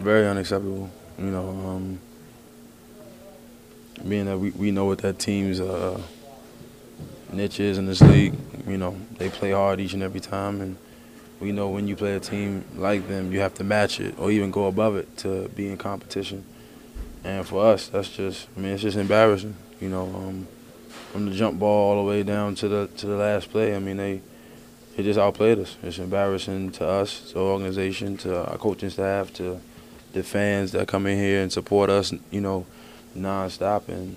Very unacceptable. You know, um, being that we, we know what that team's uh, niche is in this league. You know, they play hard each and every time, and we know when you play a team like them, you have to match it or even go above it to be in competition. And for us, that's just, I mean, it's just embarrassing. You know, um, from the jump ball all the way down to the to the last play. I mean, they they just outplayed us. It's embarrassing to us, to our organization, to our coaching staff, to the fans that come in here and support us. You know, nonstop. And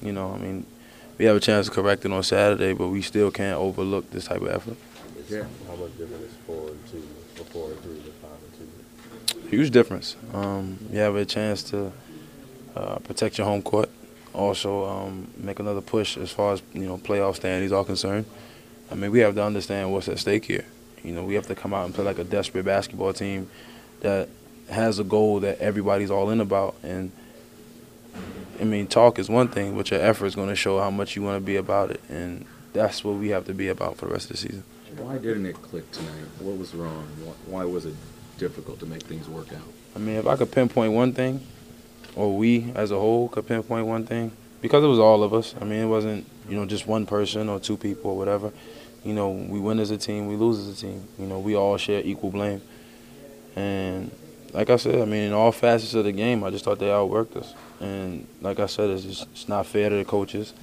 you know, I mean, we have a chance to correct it on Saturday, but we still can't overlook this type of effort. Yeah. How much difference is four and two, or four and three to five and two? Huge difference. Um, you have a chance to uh, protect your home court. Also, um, make another push as far as you know playoff standings are concerned. I mean, we have to understand what's at stake here. You know, we have to come out and play like a desperate basketball team that has a goal that everybody's all in about. And I mean, talk is one thing, but your effort is going to show how much you want to be about it, and that's what we have to be about for the rest of the season. Why didn't it click tonight? What was wrong? Why was it difficult to make things work out? I mean, if I could pinpoint one thing, or we as a whole could pinpoint one thing, because it was all of us. I mean, it wasn't you know just one person or two people or whatever. You know, we win as a team, we lose as a team. You know, we all share equal blame. And like I said, I mean, in all facets of the game, I just thought they outworked us. And like I said, it's just it's not fair to the coaches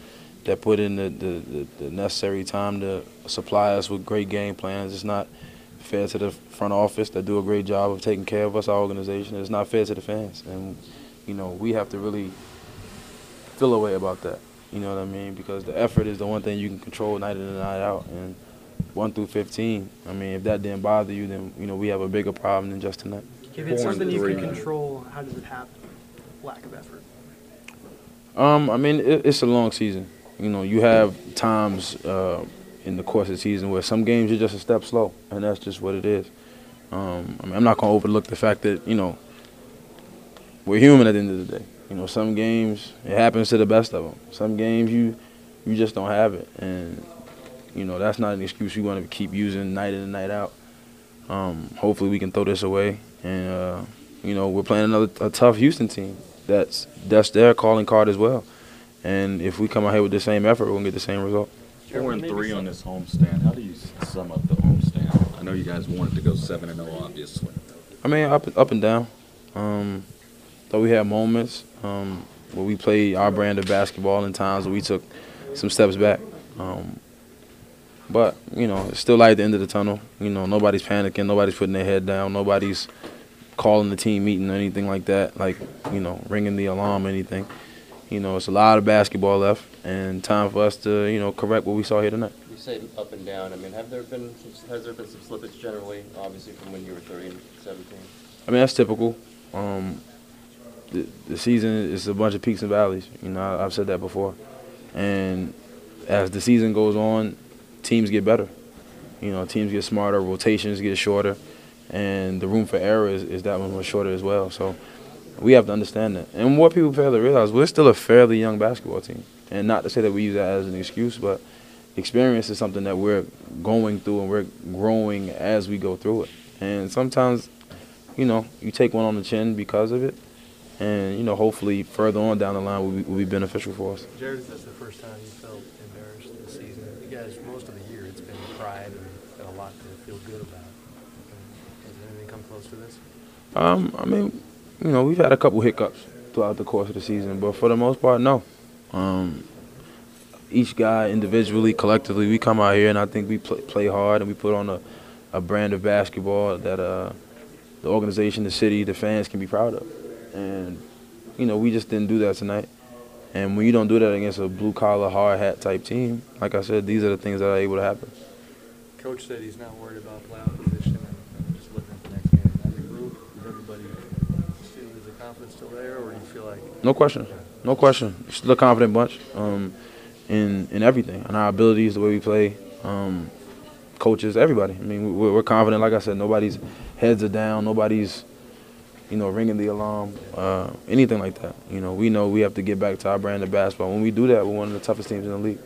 that put in the, the, the, necessary time to supply us with great game plans. It's not fair to the front office that do a great job of taking care of us, our organization. It's not fair to the fans. And, you know, we have to really feel a way about that. You know what I mean? Because the effort is the one thing you can control night in and night out. And one through 15, I mean, if that didn't bother you, then, you know, we have a bigger problem than just tonight. If it's something you can control, how does it happen? Lack of effort. Um, I mean, it, it's a long season. You know, you have times uh, in the course of the season where some games you're just a step slow, and that's just what it is. Um, I mean, I'm not going to overlook the fact that, you know, we're human at the end of the day. You know, some games it happens to the best of them. Some games you you just don't have it, and you know that's not an excuse you want to keep using night in and night out. Um, hopefully, we can throw this away, and uh, you know we're playing another a tough Houston team. That's that's their calling card as well. And if we come out here with the same effort, we're gonna get the same result. Four and three on this homestand. How do you sum up the homestand? I know you guys wanted to go seven and zero, oh, obviously. I mean, up up and down. Um, though we had moments um, where we played our brand of basketball and times where we took some steps back. Um, but you know, it's still light at the end of the tunnel. You know, nobody's panicking, nobody's putting their head down, nobody's calling the team meeting or anything like that. Like you know, ringing the alarm or anything. You know, it's a lot of basketball left, and time for us to you know correct what we saw here tonight. You say up and down. I mean, have there been has there been some slippage generally? Obviously, from when you were 30 and 17. I mean, that's typical. Um, the, the season is a bunch of peaks and valleys. You know, I, I've said that before. And as the season goes on, teams get better. You know, teams get smarter, rotations get shorter, and the room for error is, is that much shorter as well. So we have to understand that. And what people fail to realize, we're still a fairly young basketball team. And not to say that we use that as an excuse, but experience is something that we're going through and we're growing as we go through it. And sometimes, you know, you take one on the chin because of it, and you know, hopefully further on down the line will be, will be beneficial for us. Jarrett, is this the first time you felt embarrassed most of the year, it's been pride and a lot to feel good about. Has anything come close to this? Um, I mean, you know, we've had a couple hiccups throughout the course of the season, but for the most part, no. Um, each guy individually, collectively, we come out here and I think we play, play hard and we put on a, a brand of basketball that uh, the organization, the city, the fans can be proud of. And, you know, we just didn't do that tonight. And when you don't do that against a blue collar, hard hat type team, like I said, these are the things that are able to happen. Coach said he's not worried about playoff position and just looking at the next game. As a group, is everybody still, is the confidence still there, or do you feel like? No question. No question. Still a confident bunch um, in, in everything, in our abilities, the way we play, um, coaches, everybody. I mean, we're, we're confident. Like I said, nobody's heads are down. Nobody's you know, ringing the alarm, uh, anything like that. You know, we know we have to get back to our brand of basketball. When we do that, we're one of the toughest teams in the league.